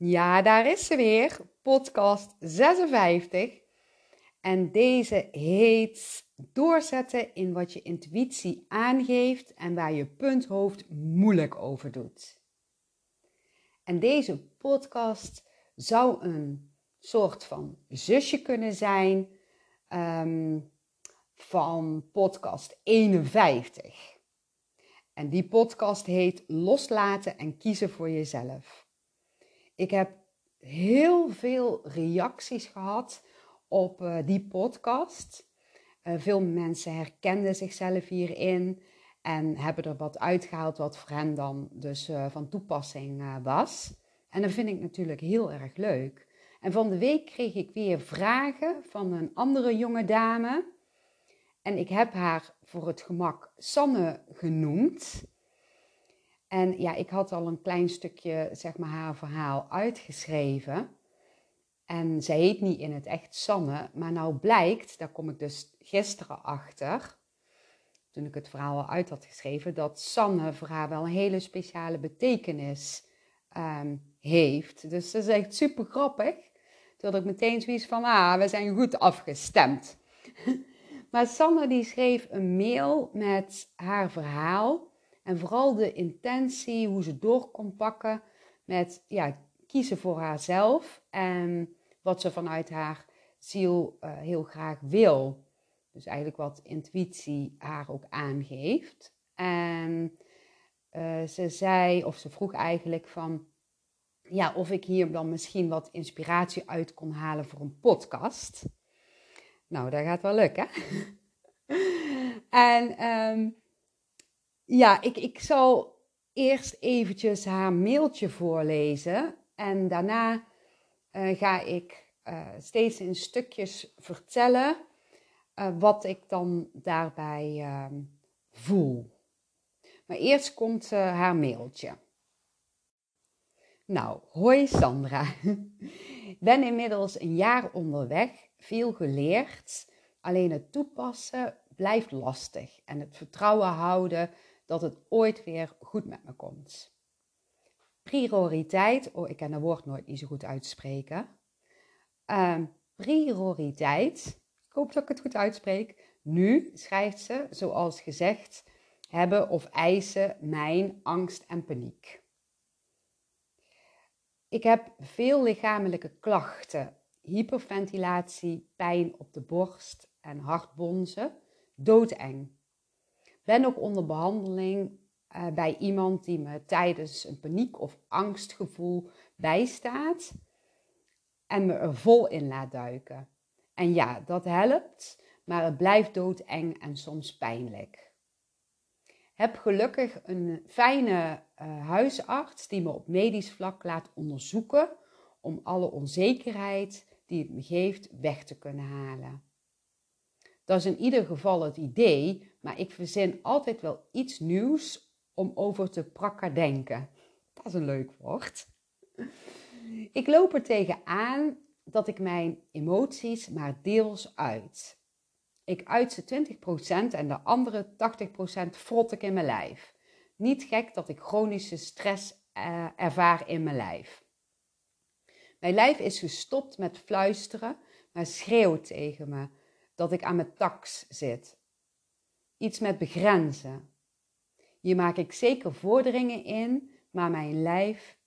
Ja, daar is ze weer, podcast 56. En deze heet Doorzetten in wat je intuïtie aangeeft en waar je punthoofd moeilijk over doet. En deze podcast zou een soort van zusje kunnen zijn ehm, van podcast 51. En die podcast heet Loslaten en kiezen voor jezelf. Ik heb heel veel reacties gehad op uh, die podcast. Uh, veel mensen herkenden zichzelf hierin en hebben er wat uitgehaald wat voor hen dan dus uh, van toepassing was. En dat vind ik natuurlijk heel erg leuk. En van de week kreeg ik weer vragen van een andere jonge dame. En ik heb haar voor het gemak Sanne genoemd. En ja, ik had al een klein stukje, zeg maar, haar verhaal uitgeschreven. En zij heet niet in het echt Sanne, maar nou blijkt, daar kom ik dus gisteren achter, toen ik het verhaal al uit had geschreven, dat Sanne voor haar wel een hele speciale betekenis um, heeft. Dus dat is echt super grappig. Toen had ik meteen zoiets van, ah, we zijn goed afgestemd. maar Sanne die schreef een mail met haar verhaal. En vooral de intentie, hoe ze door kon pakken met ja, kiezen voor haarzelf en wat ze vanuit haar ziel uh, heel graag wil. Dus eigenlijk wat intuïtie haar ook aangeeft. En uh, ze zei, of ze vroeg eigenlijk van, ja, of ik hier dan misschien wat inspiratie uit kon halen voor een podcast. Nou, dat gaat wel lukken. en um, ja, ik, ik zal eerst eventjes haar mailtje voorlezen. En daarna uh, ga ik uh, steeds in stukjes vertellen uh, wat ik dan daarbij voel. Maar eerst komt haar mailtje. Nou, hoi Sandra. ben inmiddels een jaar onderweg, veel geleerd. Alleen het toepassen blijft lastig en het vertrouwen houden dat het ooit weer goed met me komt. Prioriteit, oh ik kan dat woord nooit niet zo goed uitspreken. Uh, prioriteit, ik hoop dat ik het goed uitspreek. Nu, schrijft ze, zoals gezegd, hebben of eisen mijn angst en paniek. Ik heb veel lichamelijke klachten, hyperventilatie, pijn op de borst en hartbonzen, doodeng ben ook onder behandeling uh, bij iemand die me tijdens een paniek- of angstgevoel bijstaat en me er vol in laat duiken. En ja, dat helpt, maar het blijft doodeng en soms pijnlijk. Heb gelukkig een fijne uh, huisarts die me op medisch vlak laat onderzoeken om alle onzekerheid die het me geeft weg te kunnen halen. Dat is in ieder geval het idee, maar ik verzin altijd wel iets nieuws om over te denken. Dat is een leuk woord. Ik loop er tegenaan dat ik mijn emoties maar deels uit. Ik uit ze 20% en de andere 80% frot ik in mijn lijf. Niet gek dat ik chronische stress uh, ervaar in mijn lijf. Mijn lijf is gestopt met fluisteren, maar schreeuwt tegen me dat ik aan mijn tax zit. Iets met begrenzen. Hier maak ik zeker vorderingen in, maar mijn lijf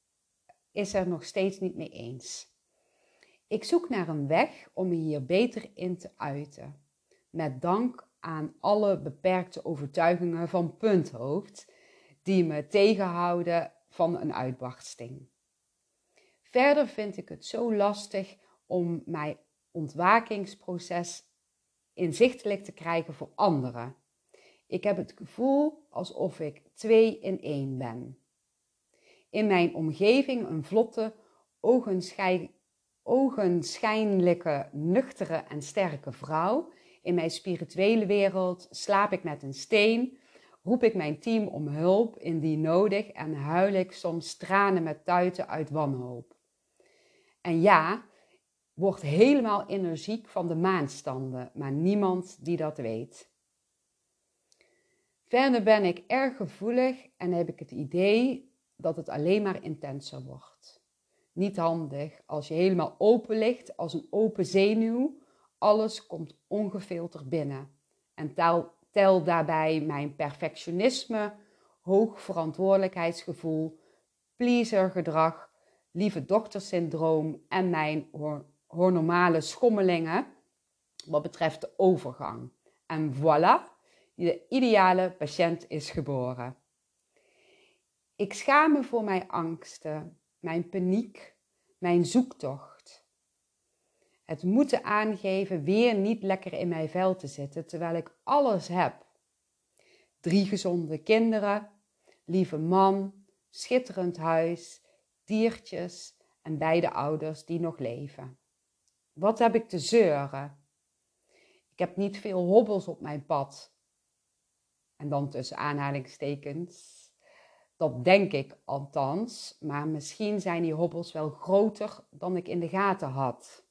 is er nog steeds niet mee eens. Ik zoek naar een weg om me hier beter in te uiten. Met dank aan alle beperkte overtuigingen van punthoofd die me tegenhouden van een uitbarsting. Verder vind ik het zo lastig om mijn ontwakingsproces inzichtelijk te krijgen voor anderen. Ik heb het gevoel alsof ik twee in één ben. In mijn omgeving een vlotte, ogenschijnlijke, nuchtere en sterke vrouw. In mijn spirituele wereld slaap ik met een steen, roep ik mijn team om hulp indien nodig en huil ik soms tranen met tuiten uit wanhoop. En ja, wordt helemaal energiek van de maanstanden, maar niemand die dat weet. Verder ben ik erg gevoelig en heb ik het idee dat het alleen maar intenser wordt. niet handig. Als je helemaal open ligt, als een open zenuw, alles komt ongefilterd binnen. En tel, daarbij mijn perfectionisme, hoog verantwoordelijkheidsgevoel, pleasergedrag, lieve dochtersyndroom en mijn hormonale schommelingen wat betreft de overgang. En voilà, de ideale patiënt is geboren. Ik schaam me voor mijn angsten, mijn paniek, mijn zoektocht. Het moeten aangeven weer niet lekker in mijn vel te zitten terwijl ik alles heb. Drie gezonde kinderen, lieve man, schitterend huis, diertjes en beide ouders die nog leven. Wat heb ik te zeuren? Ik heb niet veel hobbels op mijn pad. En dan tussen aanhalingstekens. Dat denk ik althans, maar misschien zijn die hobbels wel groter dan ik in de gaten had.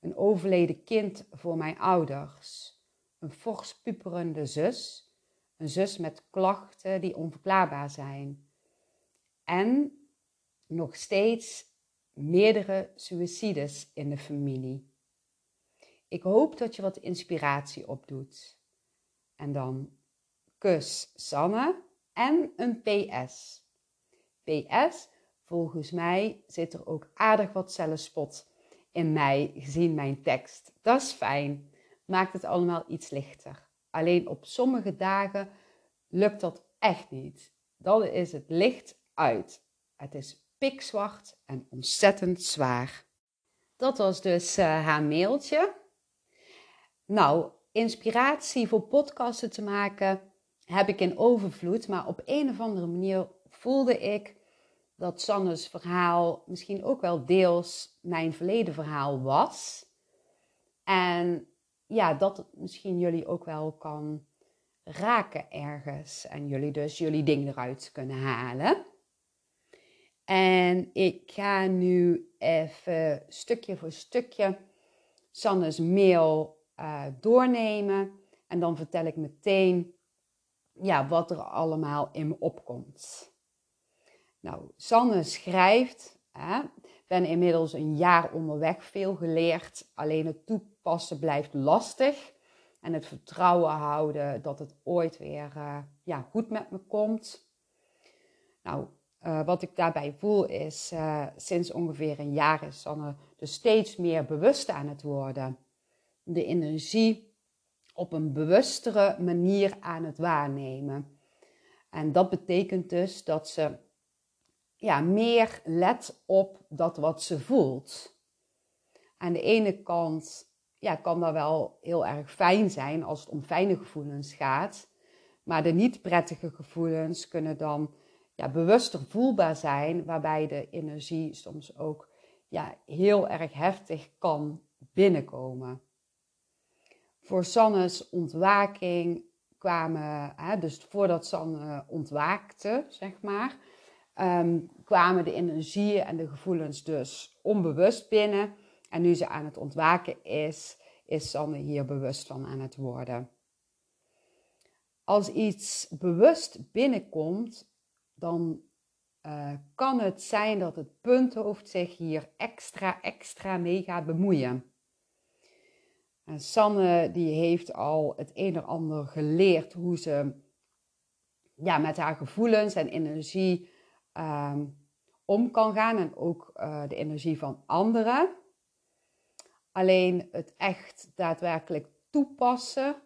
Een overleden kind voor mijn ouders, een fors puperende zus, een zus met klachten die onverklaarbaar zijn. En nog steeds meerdere suicides in de familie. Ik hoop dat je wat inspiratie opdoet. En dan kus Sanne en een PS. PS, volgens mij zit er ook aardig wat zelfspot in mij, gezien mijn tekst. Dat is fijn, maakt het allemaal iets lichter. Alleen op sommige dagen lukt dat echt niet. Dan is het licht uit. Het is pikzwart en ontzettend zwaar. Dat was dus uh, haar mailtje. Nou, inspiratie voor podcasten te maken heb ik in overvloed, maar op een of andere manier voelde ik dat Sanne's verhaal misschien ook wel deels mijn verleden verhaal was. En ja, dat het misschien jullie ook wel kan raken ergens. En jullie dus jullie ding eruit kunnen halen. En ik ga nu even stukje voor stukje Sanne's mail uh, doornemen. En dan vertel ik meteen ja, wat er allemaal in me opkomt. Nou, Sanne schrijft, hè, ben inmiddels een jaar onderweg, veel geleerd. Alleen het toepassen blijft lastig. En het vertrouwen houden dat het ooit weer uh, ja, goed met me komt. Nou, uh, wat ik daarbij voel is, uh, sinds ongeveer een jaar is Sanne dus steeds meer bewust aan het worden. De energie op een bewustere manier aan het waarnemen. En dat betekent dus dat ze ja, meer let op dat wat ze voelt. Aan de ene kant ja, kan dat wel heel erg fijn zijn als het om fijne gevoelens gaat. Maar de niet prettige gevoelens kunnen dan ja, bewuster voelbaar zijn, waarbij de energie soms ook ja, heel erg heftig kan binnenkomen. Voor Sanne's ontwaking kwamen, hè, dus voordat Sanne ontwaakte, zeg maar, ehm, kwamen de energieën en de gevoelens dus onbewust binnen. En nu ze aan het ontwaken is, is Sanne hier bewust van aan het worden. Als iets bewust binnenkomt, dan uh, kan het zijn dat het punthoofd zich hier extra, extra mee gaat bemoeien. En Sanne die heeft al het een en ander geleerd hoe ze ja, met haar gevoelens en energie um, om kan gaan en ook uh, de energie van anderen. Alleen het echt daadwerkelijk toepassen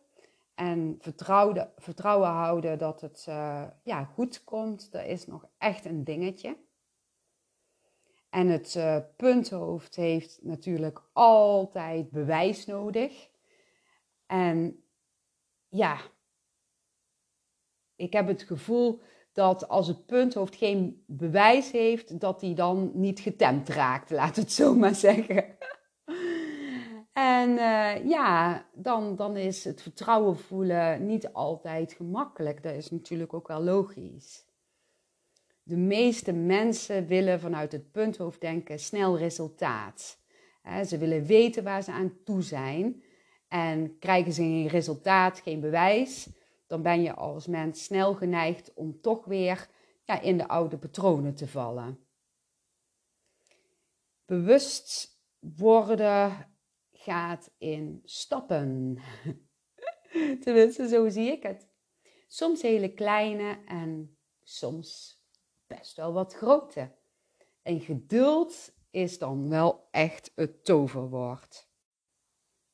en vertrouwen, vertrouwen houden dat het uh, ja, goed komt, dat is nog echt een dingetje. En het uh, punthoofd heeft natuurlijk altijd bewijs nodig. En ja, ik heb het gevoel dat als het punthoofd geen bewijs heeft, dat hij dan niet getemd raakt, laat het zo maar zeggen. En uh, ja, dan, dan is het vertrouwen voelen niet altijd gemakkelijk. Dat is natuurlijk ook wel logisch. De meeste mensen willen vanuit het punthoofd denken snel resultaat. Ze willen weten waar ze aan toe zijn. En krijgen ze geen resultaat, geen bewijs, dan ben je als mens snel geneigd om toch weer ja, in de oude patronen te vallen. bewust worden gaat in stappen. Tenminste, zo zie ik het. Soms hele kleine en soms best wel wat grote. En geduld is dan wel echt het toverwoord.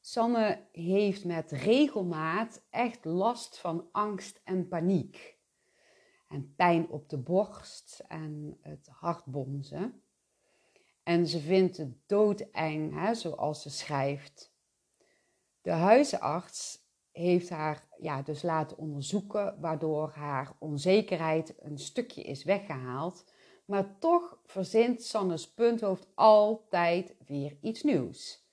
Sanne heeft met regelmaat echt last van angst en paniek. En pijn op de borst en het hartbonzen. En ze vindt het doodeng, hè, zoals ze schrijft. De huisarts heeft haar ja, dus laten onderzoeken, waardoor haar onzekerheid een stukje is weggehaald. Maar toch verzint Sannes punthoofd altijd weer iets nieuws.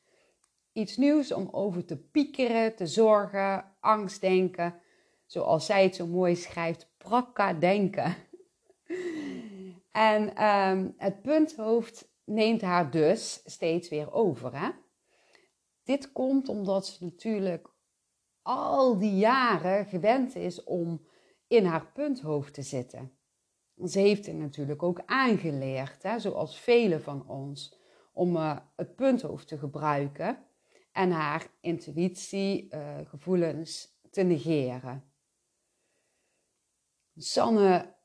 Iets nieuws om over te piekeren, te zorgen, angst denken. Zoals zij het zo mooi schrijft, prakka denken. en ehm, het punthoofd neemt haar dus steeds weer over. Hè? Dit komt omdat ze natuurlijk al die jaren gewend is om in haar punthoofd te zitten. Ze heeft het natuurlijk ook aangeleerd, hè, zoals velen van ons, om uh, het punthoofd te gebruiken en haar intuïtie, uh, gevoelens te negeren. Sanne,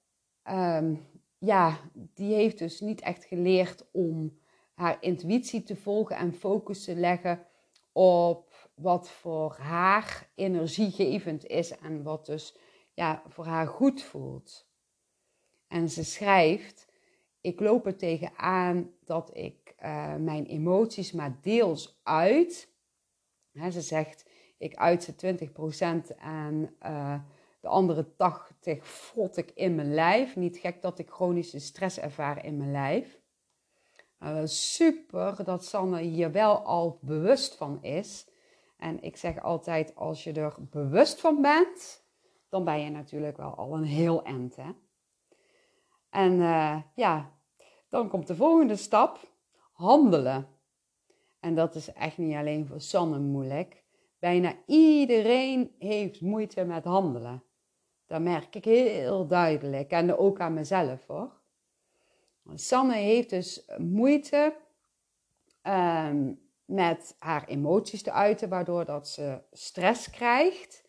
um, ja, die heeft dus niet echt geleerd om haar intuïtie te volgen en focus te leggen op wat voor haar energiegevend is en wat dus ja, voor haar goed voelt. En ze schrijft: Ik loop er tegenaan dat ik uh, mijn emoties maar deels uit. ze zegt: Ik uit ze 20% en uh, de andere 80 frot ik in mijn lijf. Niet gek dat ik chronische stress ervaar in mijn lijf. Uh, super dat Sanne hier wel al bewust van is. En ik zeg altijd: als je er bewust van bent, dan ben je natuurlijk wel al een heel eind. Hè? En uh, ja, dan komt de volgende stap: handelen. En dat is echt niet alleen voor Sanne moeilijk. Bijna iedereen heeft moeite met handelen. Dat merk ik heel duidelijk. En ook aan mezelf hoor. Sanne heeft dus moeite um, met haar emoties te uiten, waardoor dat ze stress krijgt.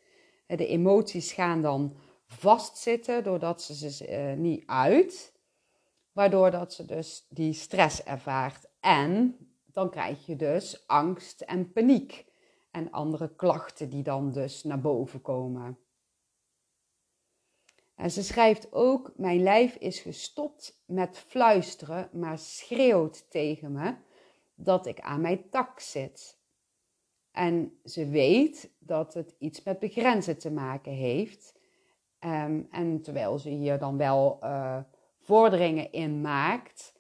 De emoties gaan dan vastzitten doordat ze ze uh, niet uit, waardoor dat ze dus die stress ervaart. En dan krijg je dus angst en paniek en andere klachten die dan dus naar boven komen. En ze schrijft ook: Mijn lijf is gestopt met fluisteren, maar schreeuwt tegen me dat ik aan mijn tak zit. En ze weet dat het iets met begrenzen te maken heeft. Um, en terwijl ze hier dan wel uh, vorderingen in maakt,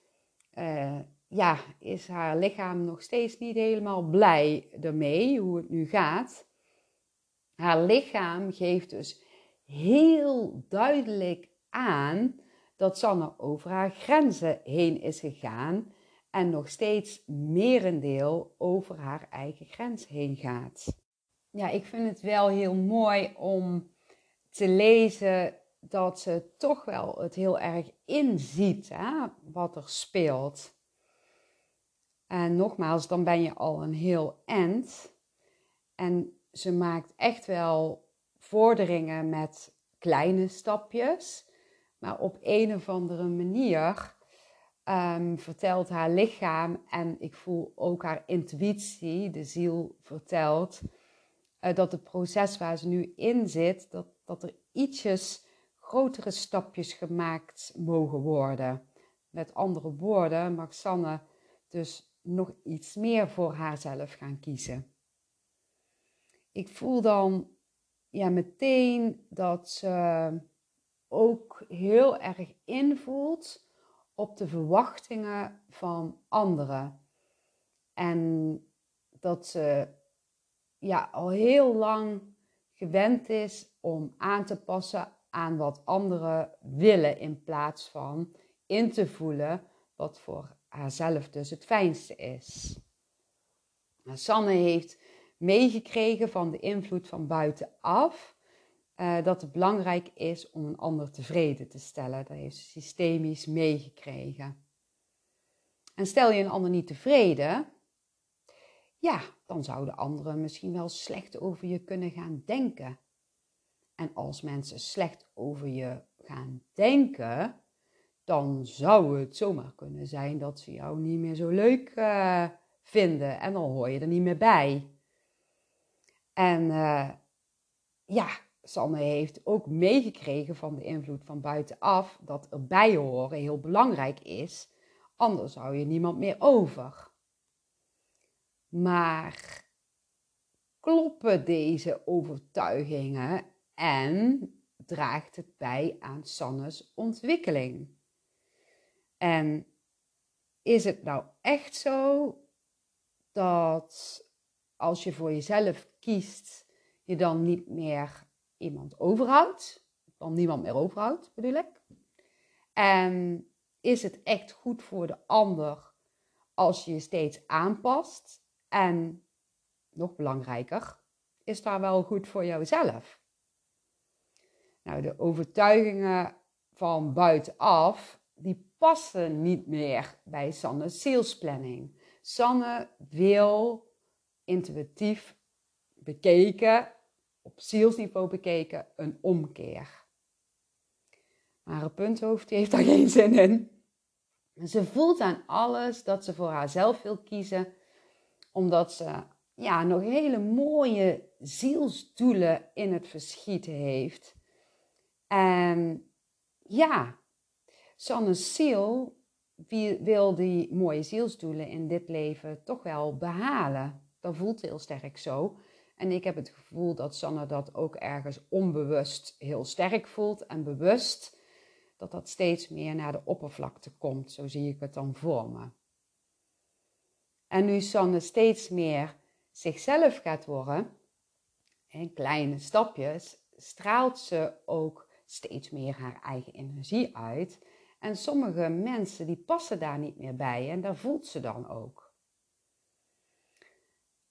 uh, ja, is haar lichaam nog steeds niet helemaal blij ermee hoe het nu gaat. Haar lichaam geeft dus heel duidelijk aan dat Sanne over haar grenzen heen is gegaan en nog steeds merendeel over haar eigen grens heen gaat. Ja, ik vind het wel heel mooi om te lezen dat ze toch wel het heel erg inziet hè, wat er speelt. En nogmaals, dan ben je al een heel end. En ze maakt echt wel vorderingen met kleine stapjes. Maar op een of andere manier um, vertelt haar lichaam en ik voel ook haar intuïtie, de ziel vertelt, uh, dat het proces waar ze nu in zit, dat, dat er ietsjes grotere stapjes gemaakt mogen worden. Met andere woorden, mag dus nog iets meer voor haarzelf gaan kiezen. Ik voel dan ja, meteen dat ze ook heel erg invoelt op de verwachtingen van anderen. En dat ze ja, al heel lang gewend is om aan te passen aan wat anderen willen, in plaats van in te voelen wat voor haarzelf dus het fijnste is. Nou, Sanne heeft meegekregen van de invloed van buitenaf uh, dat het belangrijk is om een ander tevreden te stellen. Dat heeft ze systemisch meegekregen. En stel je een ander niet tevreden, ja, dan zouden anderen misschien wel slecht over je kunnen gaan denken. En als mensen slecht over je gaan denken, dan zou het zomaar kunnen zijn dat ze jou niet meer zo leuk uh, vinden. En dan hoor je er niet meer bij. En uh, ja, Sanne heeft ook meegekregen van de invloed van buitenaf dat erbij horen heel belangrijk is. Anders hou je niemand meer over. Maar kloppen deze overtuigingen en draagt het bij aan Sannes ontwikkeling? En is het nou echt zo dat als je voor jezelf kiest, je dan niet meer iemand overhoudt? Dan niemand meer overhoudt, bedoel ik. En is het echt goed voor de ander als je je steeds aanpast? En nog belangrijker, is daar wel goed voor jouzelf? Nou, de overtuigingen van buitenaf, die passen niet meer bij Sanne's salesplanning. Sanne wil intuïtief bekeken, op zielsniveau bekeken, een omkeer. Maar haar punthoofd heeft daar geen zin in. Ze voelt aan alles dat ze voor haarzelf wil kiezen, omdat ze ja, nog hele mooie zielsdoelen in het verschiet heeft. En ja, Sanne's ziel wil die mooie zielsdoelen in dit leven toch wel behalen. Dat voelt heel sterk zo. En ik heb het gevoel dat Sanne dat ook ergens onbewust heel sterk voelt en bewust dat dat steeds meer naar de oppervlakte komt. Zo zie ik het dan voor me. En nu Sanne steeds meer zichzelf gaat worden, in kleine stapjes, straalt ze ook steeds meer haar eigen energie uit. En sommige mensen die passen daar niet meer bij en daar voelt ze dan ook.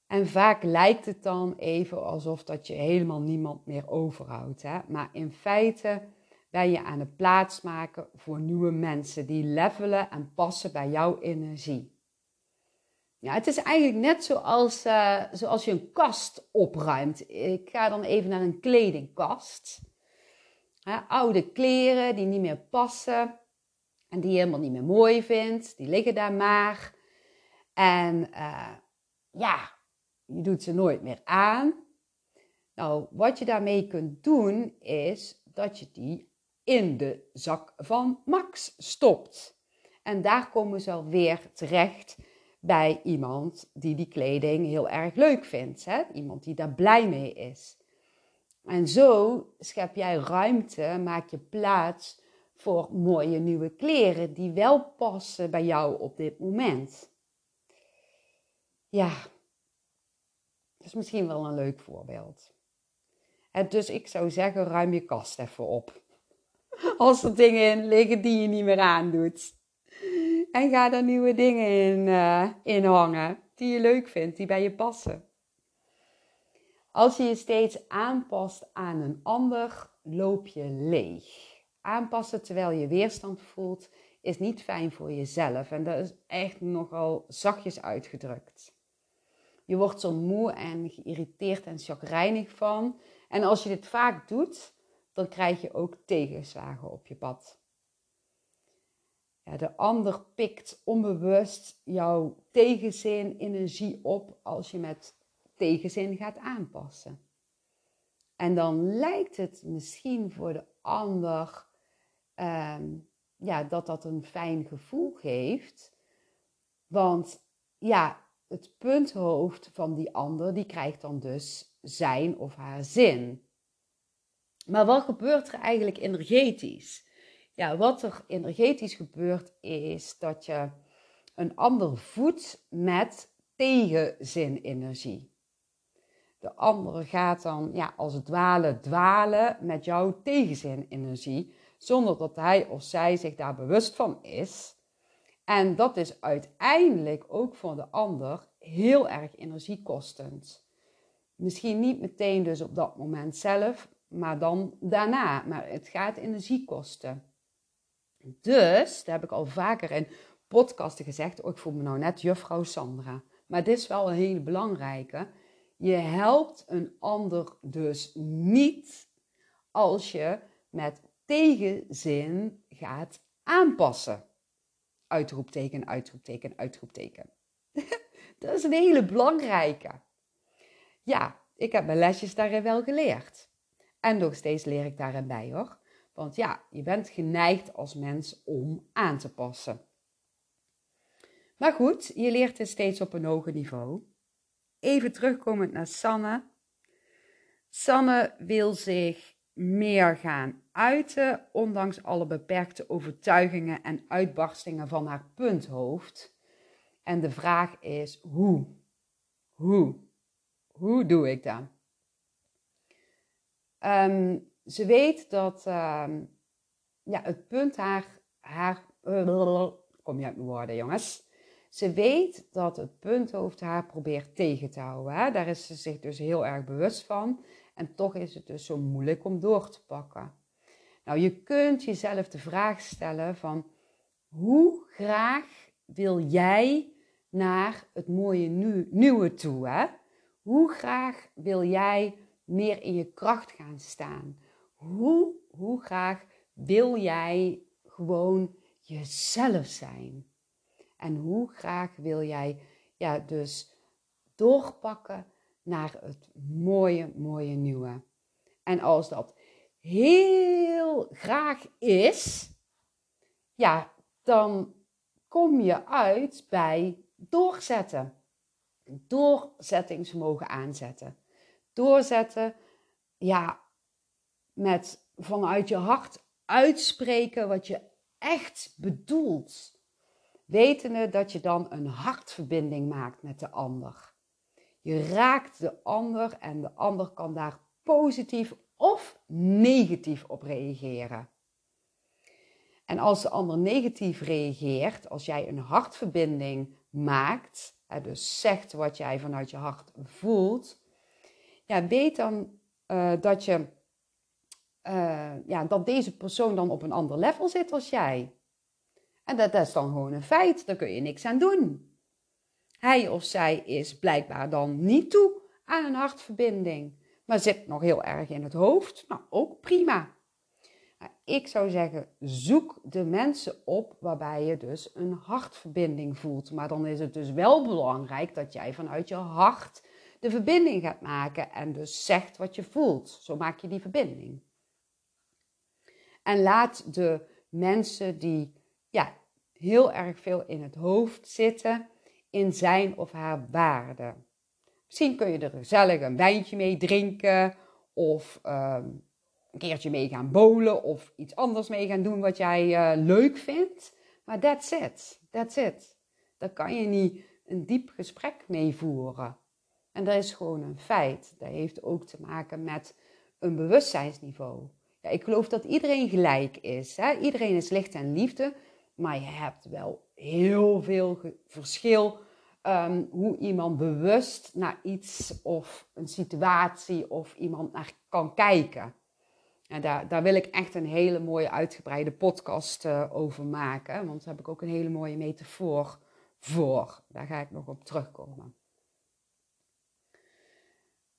En vaak lijkt het dan even alsof dat je helemaal niemand meer overhoudt. Hè? Maar in feite ben je aan het plaatsmaken voor nieuwe mensen die levelen en passen bij jouw energie. Ja, het is eigenlijk net zoals, uh, zoals je een kast opruimt. Ik ga dan even naar een kledingkast. oude kleren die niet meer passen en die je helemaal niet meer mooi vindt, die liggen daar maar. En uh, ja, je doet ze nooit meer aan. Nou, wat je daarmee kunt doen is dat je die in de zak van Max stopt. En daar komen ze alweer terecht bij iemand die die kleding heel erg leuk vindt. Hè? Iemand die daar blij mee is. En zo schep jij ruimte, maak je plaats voor mooie nieuwe kleren die wel passen bij jou op dit moment. Ja, is misschien wel een leuk voorbeeld. dus ik zou zeggen, ruim je kast even op. Als er dingen in liggen die je niet meer aandoet. En ga er nieuwe dingen in, uh, in hangen die je leuk vindt, die bij je passen. Als je je steeds aanpast aan een ander, loop je leeg. Aanpassen terwijl je weerstand voelt, is niet fijn voor jezelf. En dat is echt nogal zachtjes uitgedrukt. Je wordt zo moe en geïrriteerd en chagrijnig van. En als je dit vaak doet, dan krijg je ook tegenslagen op je pad. Ja, de ander pikt onbewust jouw tegenzin, energie op als je met tegenzin gaat aanpassen. En dan lijkt het misschien voor de ander ehm, ja, dat dat een fijn gevoel geeft. Want ja, het punthoofd van die ander, die krijgt dan dus zijn of haar zin. Maar wat gebeurt er eigenlijk energetisch? Ja, wat er energetisch gebeurt is dat je een ander voedt met tegenzinenergie. De andere gaat dan ja, als ware dwalen met jouw tegenzinenergie, zonder dat hij of zij zich daar bewust van is. En dat is uiteindelijk ook voor de ander heel erg energiekostend. Misschien niet meteen dus op dat moment zelf, maar dan daarna. Maar het gaat energie kosten. Dus, daar heb ik al vaker in podcasten gezegd, oh, ik voel me nou net juffrouw Sandra. Maar dit is wel een hele belangrijke. Je helpt een ander dus niet als je met tegenzin gaat aanpassen. Uitroepteken, uitroepteken, uitroepteken. Dat is een hele belangrijke. Ja, ik heb mijn lesjes daarin wel geleerd. En nog steeds leer ik daarin bij hoor. Want ja, je bent geneigd als mens om aan te passen. Maar goed, je leert het steeds op een hoger niveau. Even terugkomend naar Sanne. Sanne wil zich meer gaan uiten, ondanks alle beperkte overtuigingen en uitbarstingen van haar punthoofd. En de vraag is hoe? Hoe? Hoe doe ik dat? Um, ze weet dat um, ja, het punt haar, haar kom je uit mijn woorden jongens. Ze weet dat het punthoofd haar probeert tegen te houden. Hè? Daar is ze zich dus heel erg bewust van. En toch is het dus zo moeilijk om door te pakken. Nou, je kunt jezelf de vraag stellen van hoe graag wil jij naar het mooie nu, nieuwe toe? Hè? Hoe graag wil jij meer in je kracht gaan staan? Hoe, hoe graag wil jij gewoon jezelf zijn? En hoe graag wil jij ja, dus doorpakken naar het mooie, mooie nieuwe? En als dat heel graag is, ja, dan kom je uit bij doorzetten. Doorzettingsvermogen aanzetten. Doorzetten, ja, met vanuit je hart uitspreken wat je echt bedoelt. Wetende dat je dan een hartverbinding maakt met de ander. Je raakt de ander en de ander kan daar positief of negatief op reageren. En als de ander negatief reageert, als jij een hartverbinding maakt, dus zegt wat jij vanuit je hart voelt, ja, weet dan uh, dat, je, uh, ja, dat deze persoon dan op een ander level zit als jij. En dat, dat is dan gewoon een feit, daar kun je niks aan doen. Hij of zij is blijkbaar dan niet toe aan een hartverbinding, maar zit nog heel erg in het hoofd. Nou, ook prima. Ik zou zeggen, zoek de mensen op waarbij je dus een hartverbinding voelt. Maar dan is het dus wel belangrijk dat jij vanuit je hart de verbinding gaat maken en dus zegt wat je voelt. Zo maak je die verbinding. En laat de mensen die ja, heel erg veel in het hoofd zitten, in zijn of haar waarde. Misschien kun je er gezellig een wijntje mee drinken of ehm, een keertje mee gaan bowlen of iets anders mee gaan doen wat jij uh, leuk vindt. Maar that's it. That's it. Daar kan je niet een diep gesprek mee voeren. En dat is gewoon een feit. Dat heeft ook te maken met een bewustzijnsniveau. Ja, ik geloof dat iedereen gelijk is. Hè? Iedereen is licht en liefde. Maar je hebt wel heel veel verschil um, hoe iemand bewust naar iets of een situatie of iemand naar kan kijken. En daar, daar wil ik echt een hele mooie uitgebreide podcast uh, over maken. Want daar heb ik ook een hele mooie metafoor voor. Daar ga ik nog op terugkomen.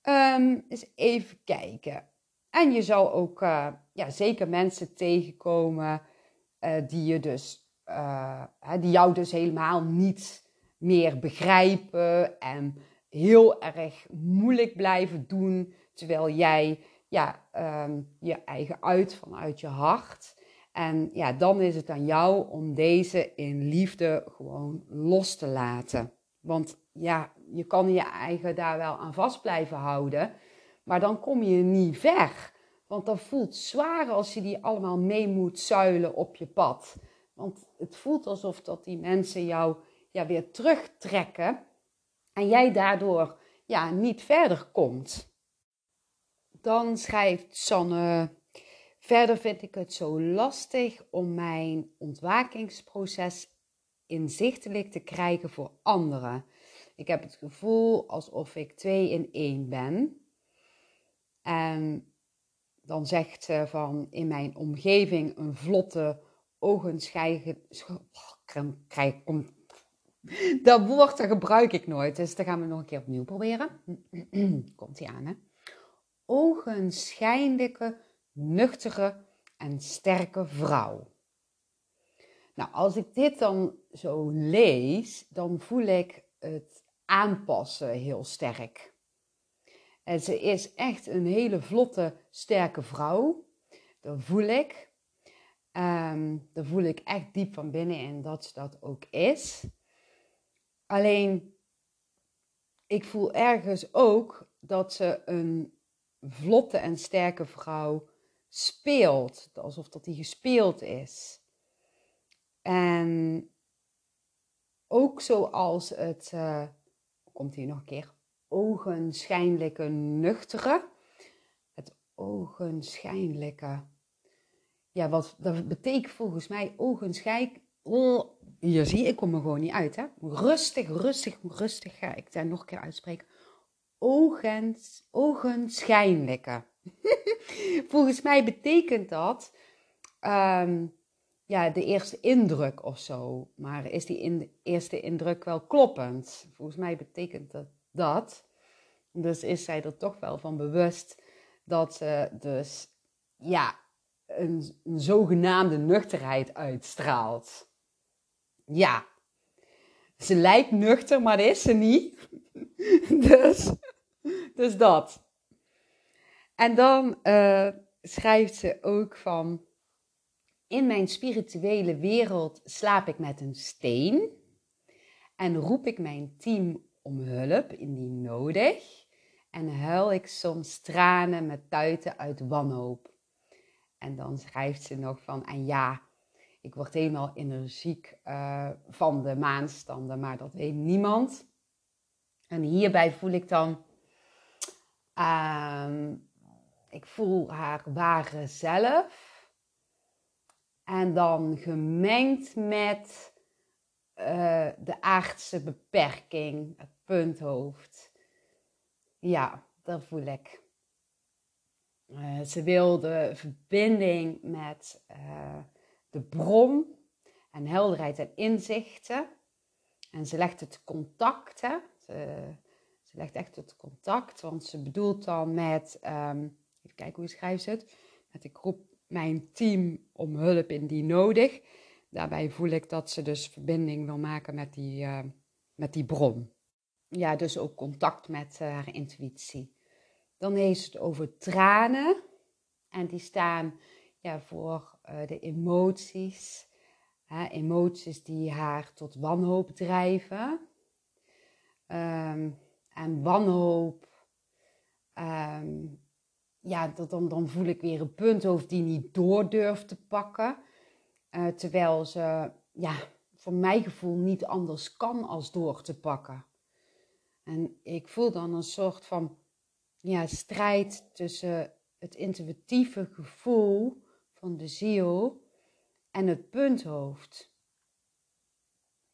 Um, eens even kijken. En je zal ook uh, ja, zeker mensen tegenkomen uh, die, je dus, uh, die jou dus helemaal niet meer begrijpen en heel erg moeilijk blijven doen, terwijl jij ja, um, je eigen uit vanuit je hart. En ja, dan is het aan jou om deze in liefde gewoon los te laten. Want ja, je kan je eigen daar wel aan vast blijven houden, maar dan kom je niet ver. Want dat voelt zwaar als je die allemaal mee moet zuilen op je pad. Want het voelt alsof dat die mensen jou ja, weer terugtrekken en jij daardoor ja, niet verder komt. Dan schrijft Sanne, verder vind ik het zo lastig om mijn ontwakingsproces inzichtelijk te krijgen voor anderen. Ik heb het gevoel alsof ik twee in één ben. En dan zegt ze van in mijn omgeving een vlotte ogenschijn... Krijg, kom, dat woord dat gebruik ik nooit, dus dat gaan we nog een keer opnieuw proberen. Komt ie aan, hè? Ogenschijnlijke, nuchtere en sterke vrouw. Nou, als ik dit dan zo lees, dan voel ik het aanpassen heel sterk. En ze is echt een hele vlotte, sterke vrouw. Dat voel ik. Um, dat voel ik echt diep van binnenin dat ze dat ook is. Alleen, ik voel ergens ook dat ze een vlotte en sterke vrouw speelt. Alsof dat die gespeeld is. En ook zoals het, uh, komt hier nog een keer, ogenschijnlijke nuchtere. Het ogenschijnlijke. Ja, wat dat betekent volgens mij ogenschijn. Oh, je zie ik kom er gewoon niet uit, hè? Rustig, rustig, rustig ga ik daar nog een keer uitspreken. Ogens, ogenschijnlijke. volgens mij betekent dat um, ja, de eerste indruk of zo. Maar is die in, eerste indruk wel kloppend? Volgens mij betekent dat dat. Dus is zij er toch wel van bewust dat ze dus ja, een, een zogenaamde nuchterheid uitstraalt. Ja, ze lijkt nuchter, maar is ze niet. dus, dus dat. En dan uh, schrijft ze ook van in mijn spirituele wereld slaap ik met een steen en roep ik mijn team om hulp indien nodig en huil ik soms tranen met tuiten uit wanhoop. En dan schrijft ze nog van, en ja, ik word helemaal energiek uh, van de maanstanden, maar dat weet niemand. En hierbij voel ik dan, uh, ik voel haar ware zelf. En dan gemengd met uh, de aardse beperking, het punthoofd. Ja, dat voel ik. Uh, ze wil de verbinding met uh, de bron en helderheid en inzichten. En ze legt het contact? Ze, legt echt het contact, want ze bedoelt dan met, um, even kijken hoe schrijft ze het, met ik roep mijn team om hulp indien nodig. Daarbij voel ik dat ze dus verbinding wil maken met die, uh, met die bron. Ja, dus ook contact met haar intuïtie. Dan heeft het over tranen. En die staan ja, voor uh, de emoties. Hè, emoties die haar tot wanhoop drijven. Um, en wanhoop um, ja, dan, dan voel ik weer een punthoofd die niet door durft te pakken. Uh, terwijl ze, ja, voor mijn gevoel niet anders kan als door te pakken. En ik voel dan een soort van ja, strijd tussen het intuïtieve gevoel van de ziel en het punthoofd.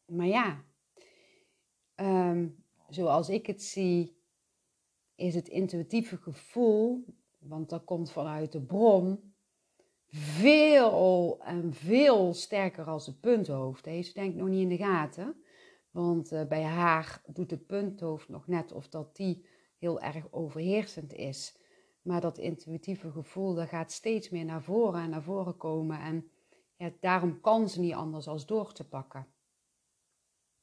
Maar ja, um, zoals ik het zie, is het intuïtieve gevoel want dat komt vanuit de bron, veel en veel sterker als het punthoofd. Deze denkt nog niet in de gaten. Want uh, bij haar doet het punthoofd nog net of dat die heel erg overheersend is. Maar dat intuïtieve gevoel, dat gaat steeds meer naar voren en naar voren komen. En ja, daarom kan ze niet anders als door te pakken.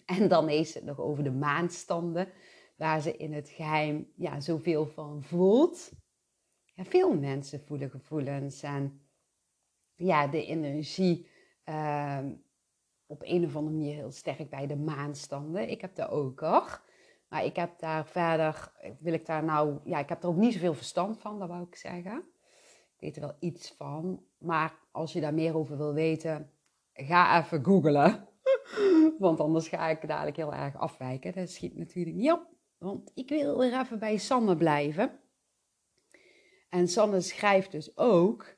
En dan heeft het nog over de maanstanden, waar ze in het geheim ja, zoveel van voelt ja, veel mensen voelen gevoelens en ja, de energie uh, op een of andere manier heel sterk bij de maanstanden. Ik heb dat ook hoor. Maar ik heb daar verder, wil ik daar nou, ja, ik heb er ook niet zoveel verstand van, dat wou ik zeggen. Ik weet er wel iets van. Maar als je daar meer over wil weten, ga even googlen. Want anders ga ik dadelijk heel erg afwijken. Dat schiet natuurlijk niet op. Want ik wil weer even bij Sanne blijven. En Sanne schrijft dus ook,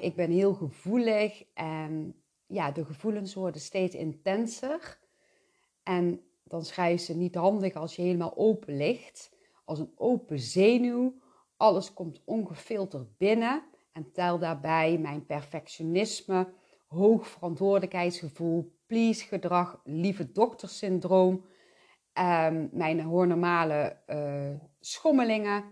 ik ben heel gevoelig en ja, de gevoelens worden steeds intenser. En dan schrijft ze niet handig als je helemaal open ligt, als een open zenuw. Alles komt ongefilterd binnen en tel daarbij mijn perfectionisme, hoog verantwoordelijkheidsgevoel, please gedrag, lieve doktersyndroom, um, mijn hormonale uh, schommelingen,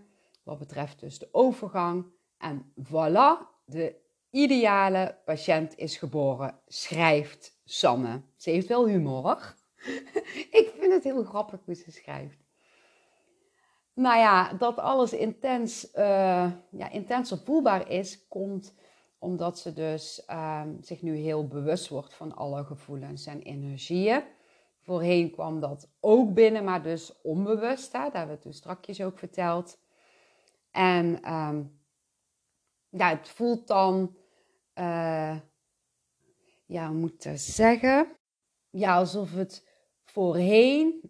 wat betreft dus de overgang. En voilà, de ideale patiënt is geboren, schrijft Sanne. Ze heeft wel humor. Ik vind het heel grappig hoe ze schrijft. Nou ja, dat alles intens, uh, ja, intenser voelbaar is, komt omdat ze dus uh, zich nu heel bewust wordt van alle gevoelens en energieën. Voorheen kwam dat ook binnen, maar dus onbewust. Hè? Dat hebben we toen strakjes ook verteld. En um, ja, het voelt dan, uh, ja, moet ik zeggen? Ja, alsof het voorheen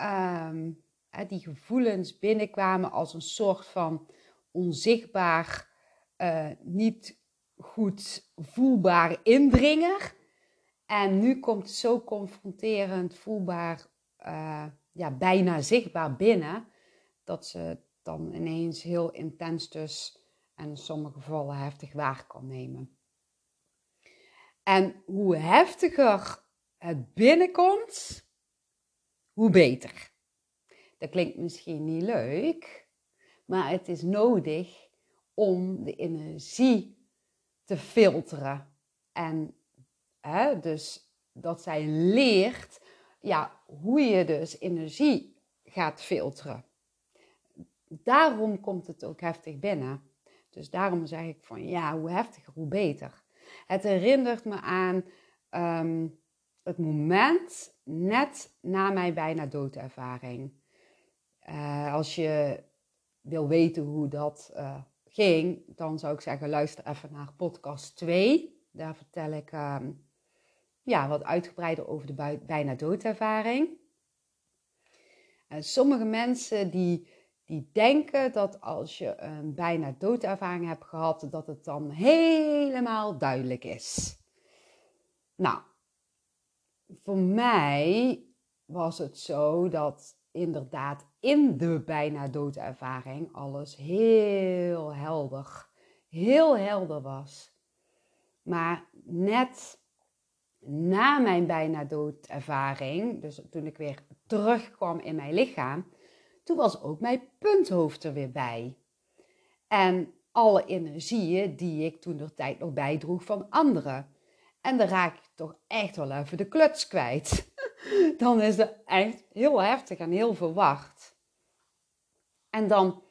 um, die gevoelens binnenkwamen als een soort van onzichtbaar, uh, niet goed voelbaar indringer. En nu komt het zo confronterend, voelbaar, uh, ja, bijna zichtbaar binnen, dat ze dan ineens heel intens dus en in sommige gevallen heftig waar kan nemen. En hoe heftiger het binnenkomt, hoe beter. Dat klinkt misschien niet leuk, maar het is nodig om de energie te filteren. En hè, dus dat zij leert ja, hoe je dus energie gaat filteren. Daarom komt het ook heftig binnen. Dus daarom zeg ik van ja, hoe heftiger, hoe beter. Het herinnert me aan ehm, het moment net na mijn bijna doodervaring. Uh, als je wil weten hoe dat uh, ging, dan zou ik zeggen: luister even naar podcast 2. Daar vertel ik um, ja, wat uitgebreider over de bijna doodervaring. Uh, sommige mensen die die denken dat als je een bijna doodervaring hebt gehad, dat het dan helemaal duidelijk is. Nou, voor mij was het zo dat inderdaad in de bijna doodervaring alles heel helder, heel helder was. Maar net na mijn bijna doodervaring, dus toen ik weer terugkwam in mijn lichaam, toen was ook mijn punthoofd er weer bij. En alle energieën die ik toen de tijd nog bijdroeg van anderen. En dan raak ik toch echt wel even de kluts kwijt. dan is het echt heel heftig en heel verwacht. En dan,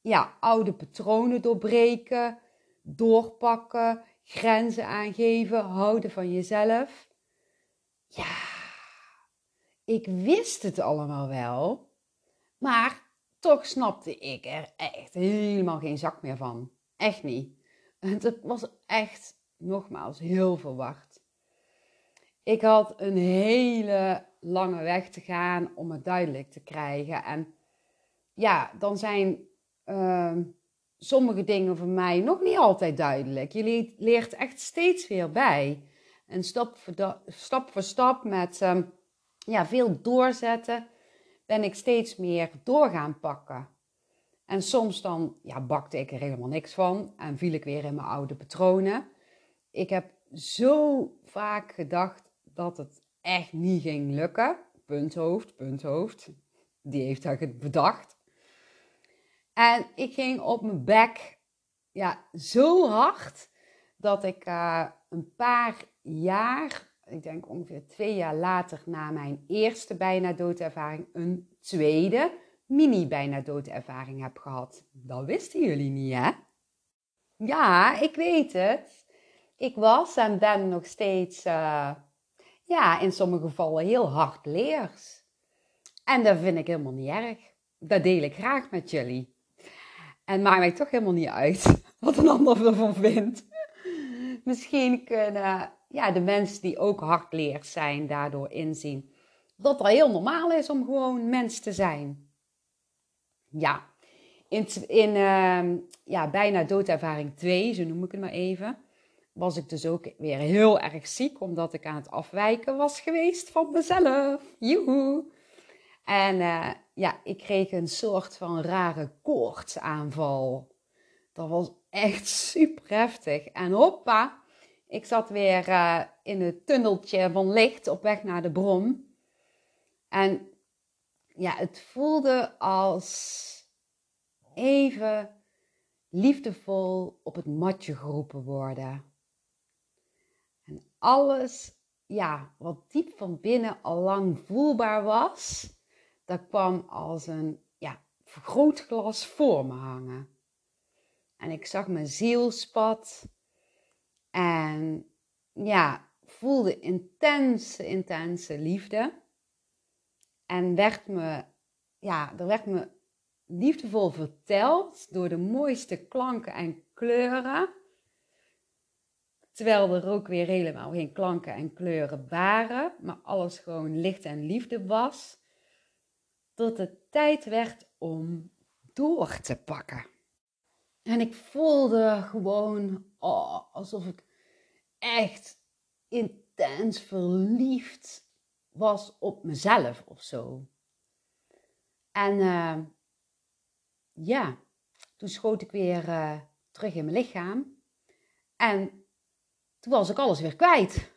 ja, oude patronen doorbreken, doorpakken, grenzen aangeven, houden van jezelf. Ja, ik wist het allemaal wel. Maar toch snapte ik er echt helemaal geen zak meer van. Echt niet. Het was echt, nogmaals, heel verwacht. Ik had een hele lange weg te gaan om het duidelijk te krijgen. En ja, dan zijn uh, sommige dingen voor mij nog niet altijd duidelijk. Je leert echt steeds weer bij. En stap voor, stap, voor stap met uh, ja, veel doorzetten ben ik steeds meer door gaan pakken. En soms dan ja, bakte ik er helemaal niks van en viel ik weer in mijn oude patronen. Ik heb zo vaak gedacht dat het echt niet ging lukken. Punthoofd, punthoofd. Die heeft dat bedacht. En ik ging op mijn bek ja, zo hard dat ik uh, een paar jaar ik denk ongeveer twee jaar later na mijn eerste bijna doodervaring, een tweede mini bijna doodervaring heb gehad. Dat wisten jullie niet, hè? Ja, ik weet het. Ik was en ben nog steeds, uh, ja, in sommige gevallen heel hard leers. En dat vind ik helemaal niet erg. Dat deel ik graag met jullie. En maakt mij toch helemaal niet uit wat een ander ervan vindt. Misschien kunnen ja, de mensen die ook hardleers zijn daardoor inzien dat het heel normaal is om gewoon mens te zijn. Ja, in, in uh, ja, bijna doodervaring 2, zo noem ik het maar even, was ik dus ook weer heel erg ziek, omdat ik aan het afwijken was geweest van mezelf. Joehoe! En uh, ja, ik kreeg een soort van rare koortsaanval. Dat was echt super heftig. En hoppa, Ik zat weer uh, in het tunneltje van licht op weg naar de bron. En ja, het voelde als even liefdevol op het matje geroepen worden. Alles, ja, wat diep van binnen al lang voelbaar was, dat kwam als een ja, vergrootglas voor me hangen. En ik zag mijn zielspad en ja, voelde intense, intense liefde. En werd me, ja, er werd me liefdevol verteld door de mooiste klanken en kleuren. Terwijl er ook weer helemaal geen klanken en kleuren waren, maar alles gewoon licht en liefde was. Tot het tijd werd om door te pakken. En ik voelde gewoon oh, alsof ik echt intens verliefd was op mezelf of zo. En uh, ja, toen schoot ik weer uh, terug in mijn lichaam. En toen was ik alles weer kwijt.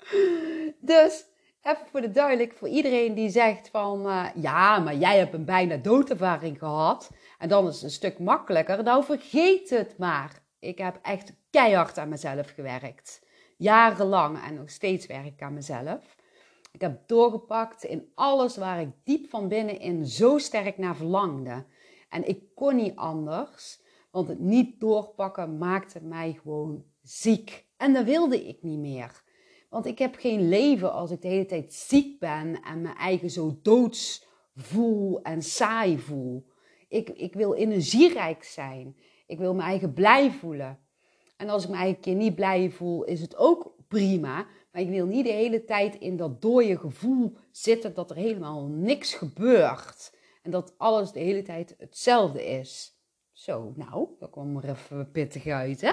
dus even voor de duidelijk, voor iedereen die zegt van uh, ja, maar jij hebt een bijna doodervaring gehad. En dan is het een stuk makkelijker. Nou, vergeet het maar. Ik heb echt keihard aan mezelf gewerkt. Jarenlang en nog steeds werk ik aan mezelf. Ik heb doorgepakt in alles waar ik diep van binnenin zo sterk naar verlangde. En ik kon niet anders, want het niet doorpakken maakte mij gewoon ziek. En dat wilde ik niet meer. Want ik heb geen leven als ik de hele tijd ziek ben en mijn eigen zo doods voel en saai voel. Ik, ik wil energierijk zijn. Ik wil mijn eigen blij voelen. En als ik me eigen keer niet blij voel, is het ook prima. Maar ik wil niet de hele tijd in dat dode gevoel zitten dat er helemaal niks gebeurt. En dat alles de hele tijd hetzelfde is. Zo, nou, dat kwam er even pittig uit, hè?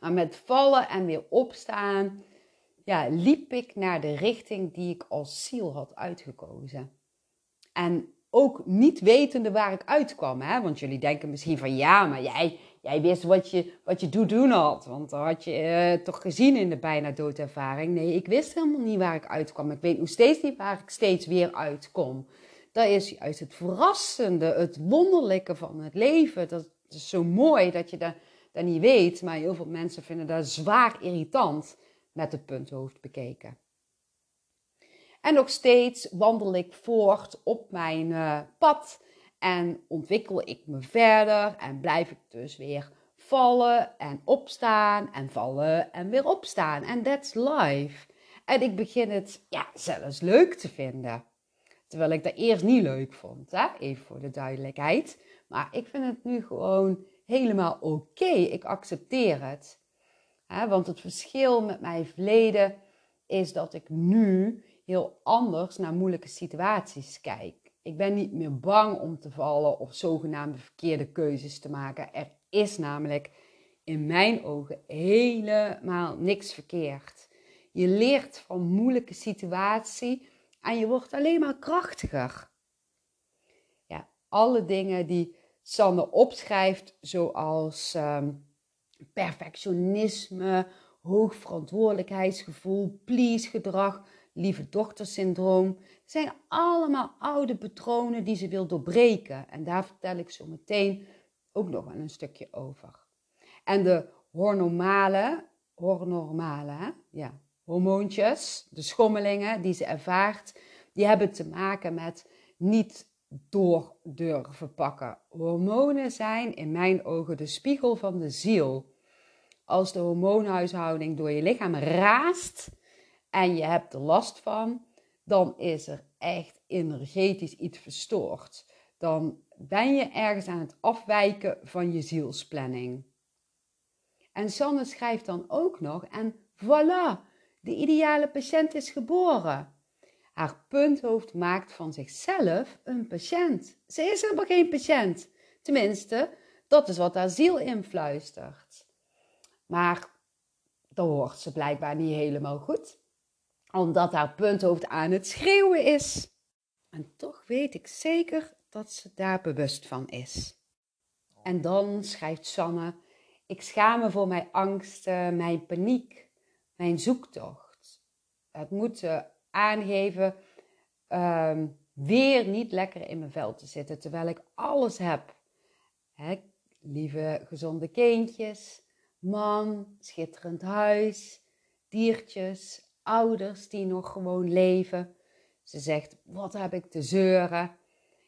Maar met vallen en weer opstaan, ja, liep ik naar de richting die ik als ziel had uitgekozen. En ook niet wetende waar ik uitkwam, hè? Want jullie denken misschien van, ja, maar jij, jij wist wat je, wat je doen had. Want dat had je uh, toch gezien in de bijna doodervaring. Nee, ik wist helemaal niet waar ik uitkwam. Ik weet nog steeds niet waar ik steeds weer uitkom. Dat is juist het verrassende, het wonderlijke van het leven. Dat is zo mooi dat je dat, dat niet weet. Maar heel veel mensen vinden dat zwaar irritant met het punthoofd bekeken. En nog steeds wandel ik voort op mijn uh, pad en ontwikkel ik me verder en blijf ik dus weer vallen en opstaan en vallen en weer opstaan. En that's life. En ik begin het ja, zelfs leuk te vinden. Terwijl ik dat eerst niet leuk vond, hè? even voor de duidelijkheid. Maar ik vind het nu gewoon helemaal oké. Ik accepteer het. Want het verschil met mijn verleden is dat ik nu heel anders naar moeilijke situaties kijk. Ik ben niet meer bang om te vallen of zogenaamde verkeerde keuzes te maken. Er is namelijk in mijn ogen helemaal niks verkeerd. Je leert van moeilijke situatie en je wordt alleen maar krachtiger. Ja, alle dingen die Sanne opschrijft, zoals um, perfectionisme, hoog verantwoordelijkheidsgevoel, please gedrag, lieve dochtersyndroom, zijn allemaal oude patronen die ze wil doorbreken. En daar vertel ik zo meteen ook nog een stukje over. En de hormonale, hormonale, ja, hormoontjes, de schommelingen die ze ervaart, die hebben te maken met niet door durven pakken. Hormonen zijn in mijn ogen de spiegel van de ziel. Als de hormoonhuishouding door je lichaam raast en je hebt er last van, dan is er echt energetisch iets verstoord. Dan ben je ergens aan het afwijken van je zielsplanning. En Sanne schrijft dan ook nog, en voilà, de ideale patiënt is geboren. Haar punthoofd maakt van zichzelf een patiënt. Ze is helemaal geen patiënt. Tenminste, dat is wat haar ziel influistert. Maar dat hoort ze blijkbaar niet helemaal goed, omdat haar punthoofd aan het schreeuwen is. En toch weet ik zeker dat ze daar bewust van is. En dan schrijft Sanne: Ik schaam me voor mijn angsten, mijn paniek, mijn zoektocht. Het moeten aangeven ehm, weer niet lekker in mijn vel te zitten, terwijl ik alles heb. Lieve gezonde kindjes, man, schitterend huis, diertjes, ouders die nog gewoon leven. Ze zegt, wat heb ik te zeuren?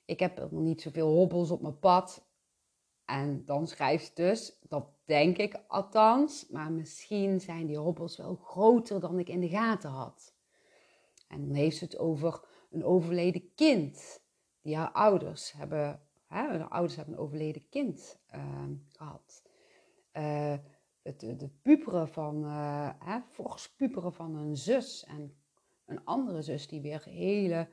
Ik heb nog niet zoveel hobbels op mijn pad. En dan schrijft ze dus, dat denk ik althans, maar misschien zijn die hobbels wel groter dan ik in de gaten had. En dan heeft ze het over een overleden kind. Die haar ouders hebben, hè, ouders hebben een overleden kind ehm, gehad. Uh, het, de puperen van, uh, hè, puperen van een zus en een andere zus die weer hele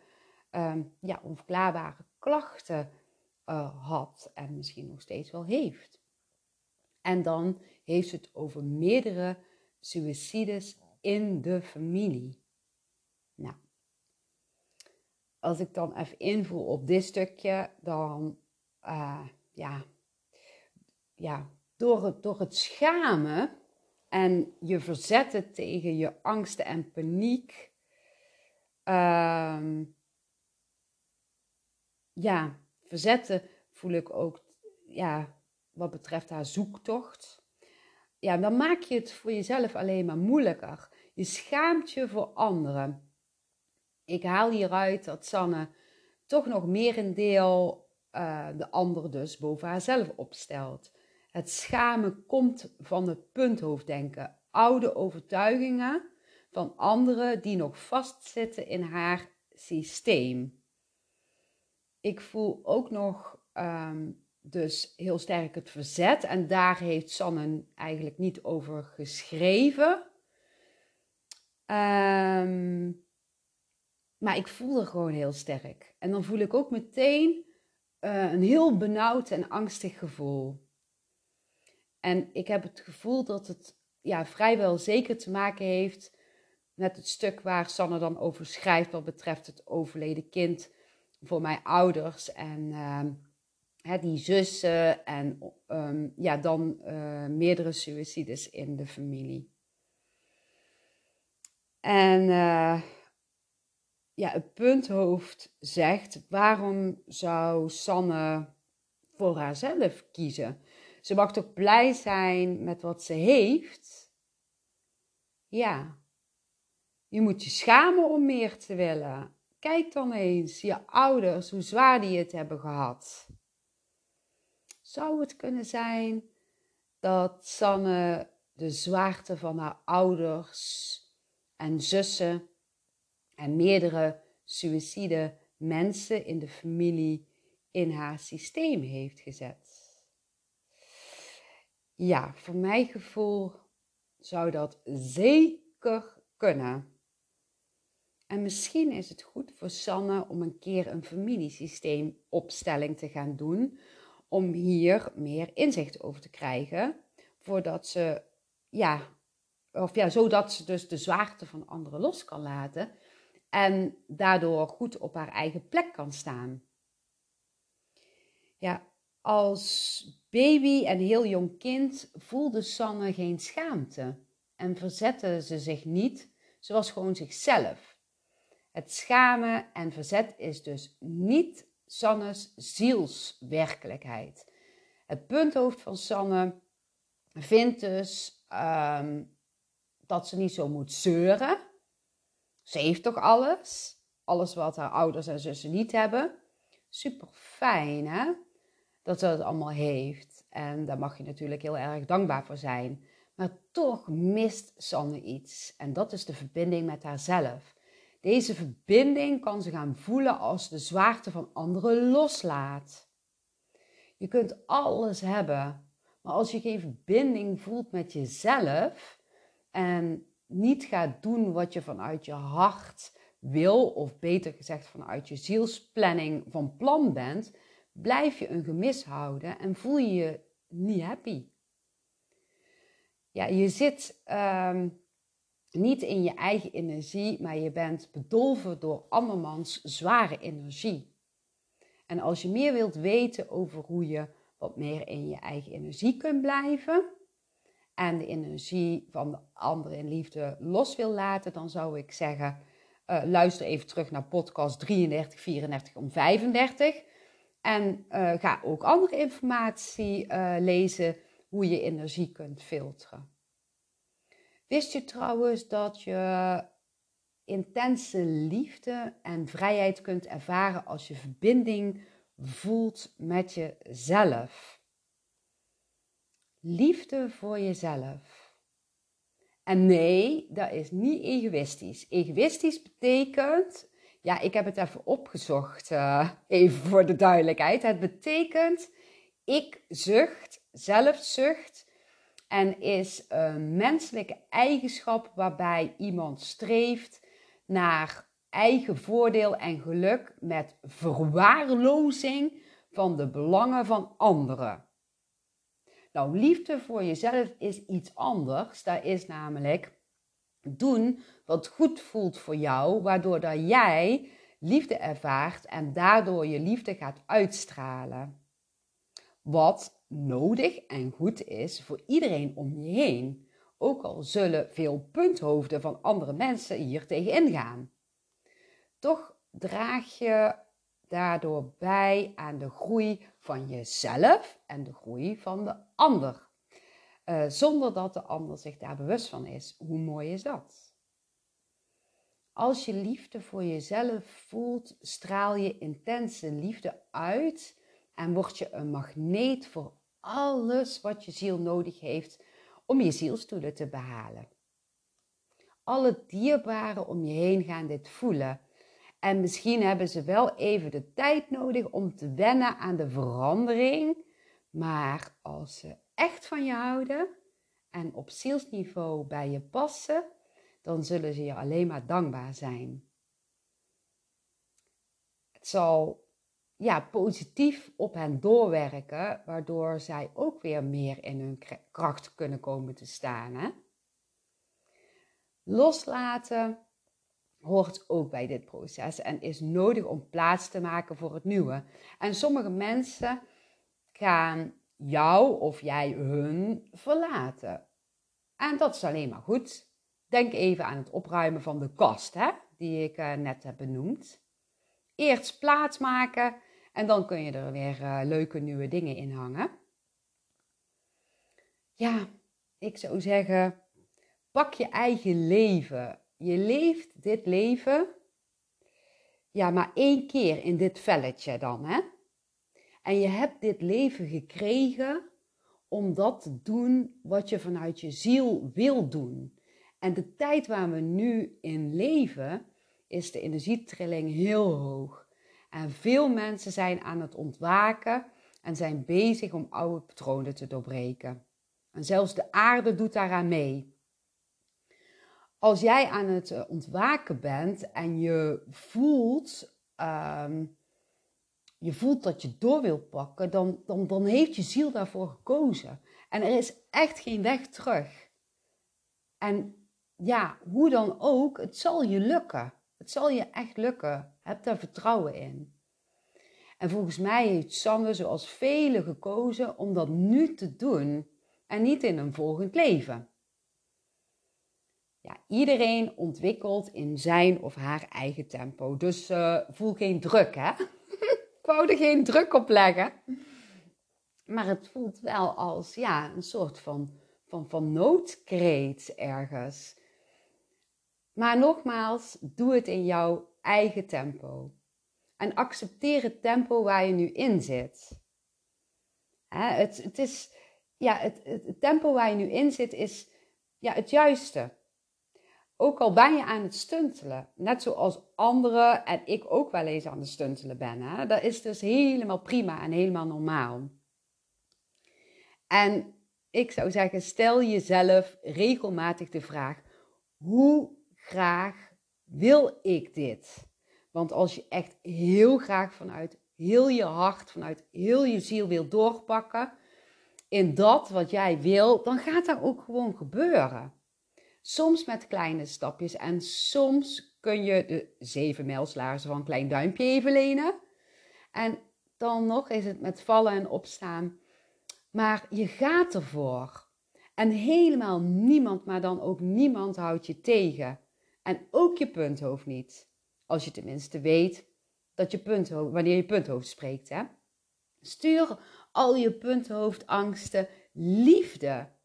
um, ja, onverklaarbare klachten uh, had en misschien nog steeds wel heeft. En dan heeft ze het over meerdere suicides in de familie. Nou, als ik dan even invoel op dit stukje, dan uh, ja, ja, door het, door het schamen en je verzetten tegen je angsten en paniek. Uh, ja, verzetten voel ik ook, ja, wat betreft haar zoektocht. Ja, dan maak je het voor jezelf alleen maar moeilijker. Je schaamt je voor anderen. Ik haal hieruit dat Sanne toch nog meer een deel uh, de ander dus boven haarzelf opstelt. Het schamen komt van het punthoofddenken, oude overtuigingen van anderen die nog vastzitten in haar systeem. Ik voel ook nog um, dus heel sterk het verzet en daar heeft Sanne eigenlijk niet over geschreven. Um, maar ik voel er gewoon heel sterk. En dan voel ik ook meteen uh, een heel benauwd en angstig gevoel. En ik heb het gevoel dat het ja, vrijwel zeker te maken heeft met het stuk waar Sanne dan over schrijft wat betreft het overleden kind voor mijn ouders en uh, die zussen en um, ja, dan uh, meerdere suicides in de familie. En uh, ja, het punthoofd zegt, waarom zou Sanne voor haarzelf kiezen? Ze mag toch blij zijn met wat ze heeft? Ja. Je moet je schamen om meer te willen. Kijk dan eens, je ouders, hoe zwaar die het hebben gehad. Zou het kunnen zijn dat Sanne de zwaarte van haar ouders en zussen en meerdere suïcide mensen in de familie in haar systeem heeft gezet? Ja, voor mijn gevoel zou dat zeker kunnen. En misschien is het goed voor Sanne om een keer een familiesysteemopstelling te gaan doen, om hier meer inzicht over te krijgen, voordat ze, ja, of ja, zodat ze dus de zwaarte van anderen los kan laten en daardoor goed op haar eigen plek kan staan. Ja, als baby en heel jong kind voelde Sanne geen schaamte en verzette ze zich niet. Ze was gewoon zichzelf. Het schamen en verzet is dus niet Sannes zielswerkelijkheid. Het punthoofd van Sanne vindt dus um, dat ze niet zo moet zeuren. Ze heeft toch alles? Alles wat haar ouders en zussen niet hebben. Super fijn, hè? dat ze het allemaal heeft. En daar mag je natuurlijk heel erg dankbaar voor zijn. Maar toch mist Sanne iets. En dat is de verbinding met haarzelf. Deze verbinding kan ze gaan voelen als de zwaarte van anderen loslaat. Je kunt alles hebben, maar als je geen verbinding voelt met jezelf en niet gaat doen wat je vanuit je hart wil, of beter gezegd vanuit je zielsplanning van plan bent, blijf je een gemis houden en voel je je niet happy. Ja, je zit um, niet in je eigen energie, maar je bent bedolven door andermans zware energie. En als je meer wilt weten over hoe je wat meer in je eigen energie kunt blijven, en de energie van de andere in liefde los wil laten, dan zou ik zeggen: uh, luister even terug naar podcast 33, 34 om 35. En uh, ga ook andere informatie uh, lezen hoe je energie kunt filteren. Wist je trouwens dat je intense liefde en vrijheid kunt ervaren als je verbinding voelt met jezelf? Liefde voor jezelf. En nee, dat is niet egoïstisch. Egoïstisch betekent, ja, ik heb het even opgezocht, uh, even voor de duidelijkheid. Het betekent ik zucht, zelfzucht en is een menselijke eigenschap waarbij iemand streeft naar eigen voordeel en geluk met verwaarlozing van de belangen van anderen. Nou, liefde voor jezelf is iets anders. Dat is namelijk doen wat goed voelt voor jou, waardoor dat jij liefde ervaart en daardoor je liefde gaat uitstralen. Wat nodig en goed is voor iedereen om je heen. Ook al zullen veel punthoofden van andere mensen hier tegenin gaan. Toch draag je daardoor bij aan de groei van jezelf en de groei van de ander. Uh, zonder dat de ander zich daar bewust van is. Hoe mooi is dat? Als je liefde voor jezelf voelt, straal je intense liefde uit en word je een magneet voor alles wat je ziel nodig heeft om je zielsdoelen te behalen. Alle dierbaren om je heen gaan dit voelen. En misschien hebben ze wel even de tijd nodig om te wennen aan de verandering. Maar als ze echt van je houden en op zielsniveau bij je passen, dan zullen ze je alleen maar dankbaar zijn. Het zal ja, positief op hen doorwerken, waardoor zij ook weer meer in hun kracht kunnen komen te staan. Hè? Loslaten hoort ook bij dit proces en is nodig om plaats te maken voor het nieuwe. En sommige mensen gaan jou of jij hun verlaten. En dat is alleen maar goed. Denk even aan het opruimen van de kast, hè, die ik uh, net heb benoemd. Eerst plaats maken en dan kun je er weer uh, leuke nieuwe dingen in hangen. Ja, ik zou zeggen, pak je eigen leven. Je leeft dit leven, ja, maar één keer in dit velletje dan, hè? En je hebt dit leven gekregen om dat te doen wat je vanuit je ziel wil doen. En de tijd waar we nu in leven, is de energietrilling heel hoog. En veel mensen zijn aan het ontwaken en zijn bezig om oude patronen te doorbreken. En zelfs de aarde doet daaraan mee. Als jij aan het eh, ontwaken bent en je voelt, ehm, je voelt dat je door wil pakken, dan, dan, dan heeft je ziel daarvoor gekozen. En er is echt geen weg terug. En ja, hoe dan ook, het zal je lukken. Het zal je echt lukken. Heb daar vertrouwen in. En volgens mij heeft Sander, zoals velen, gekozen om dat nu te doen en niet in een volgend leven. Ja, iedereen ontwikkelt in zijn of haar eigen tempo. Dus uh, voel geen druk, hè? Ik wou er geen druk op leggen. Maar het voelt wel als ja, een soort van, van, van noodkreet ergens. Maar nogmaals, doe het in jouw eigen tempo. En accepteer het tempo waar je nu in zit. het, het, is, ja, het, tempo waar je nu in zit is ja, het juiste. Ook al ben je aan het stuntelen, net zoals anderen en ik ook wel eens aan het stuntelen ben. Hè? Dat is dus helemaal prima en helemaal normaal. En ik zou zeggen, stel jezelf regelmatig de vraag: hoe graag wil ik dit? Want als je echt heel graag vanuit heel je hart, vanuit heel je ziel wil doorpakken in dat wat jij wil, dan gaat dat ook gewoon gebeuren. Soms met kleine stapjes en soms kun je de zeven mijlslaarzen van klein duimpje even lenen. En dan nog is het met vallen en opstaan. Maar je gaat ervoor. En helemaal niemand, maar dan ook niemand houdt je tegen. En ook je punthoofd niet. Als je tenminste weet dat je punthoofd, wanneer je punthoofd spreekt. Hè? Stuur al je punthoofdangsten liefde.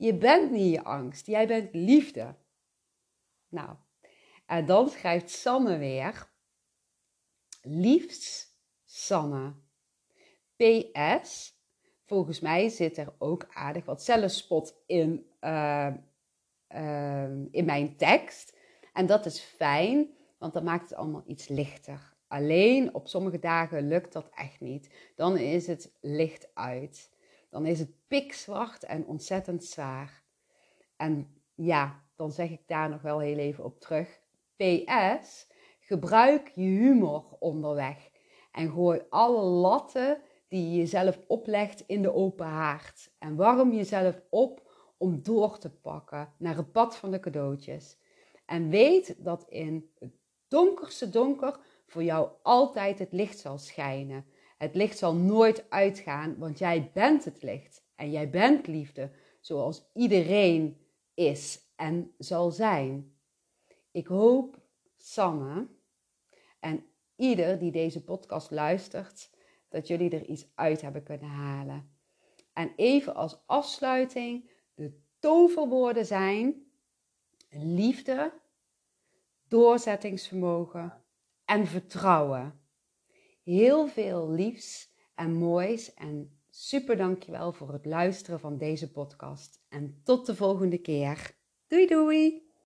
Je bent niet je angst, jij bent liefde. Nou, en dan schrijft Sanne weer. Liefst Sanne. PS. Volgens mij zit er ook aardig wat zelfspot in, uh, uh, in mijn tekst. En dat is fijn, want dat maakt het allemaal iets lichter. Alleen op sommige dagen lukt dat echt niet. Dan is het licht uit. Dan is het pikzwart en ontzettend zwaar. En ja, dan zeg ik daar nog wel heel even op terug. PS, gebruik je humor onderweg. En gooi alle latten die je jezelf oplegt in de open haard. En warm jezelf op om door te pakken naar het pad van de cadeautjes. En weet dat in het donkerste donker voor jou altijd het licht zal schijnen. Het licht zal nooit uitgaan, want jij bent het licht. En jij bent liefde, zoals iedereen is en zal zijn. Ik hoop, Sanne, en ieder die deze podcast luistert, dat jullie er iets uit hebben kunnen halen. En even als afsluiting, de toverwoorden zijn liefde, doorzettingsvermogen en vertrouwen. Heel veel liefs en moois en super dankjewel voor het luisteren van deze podcast. En tot de volgende keer. Doei doei!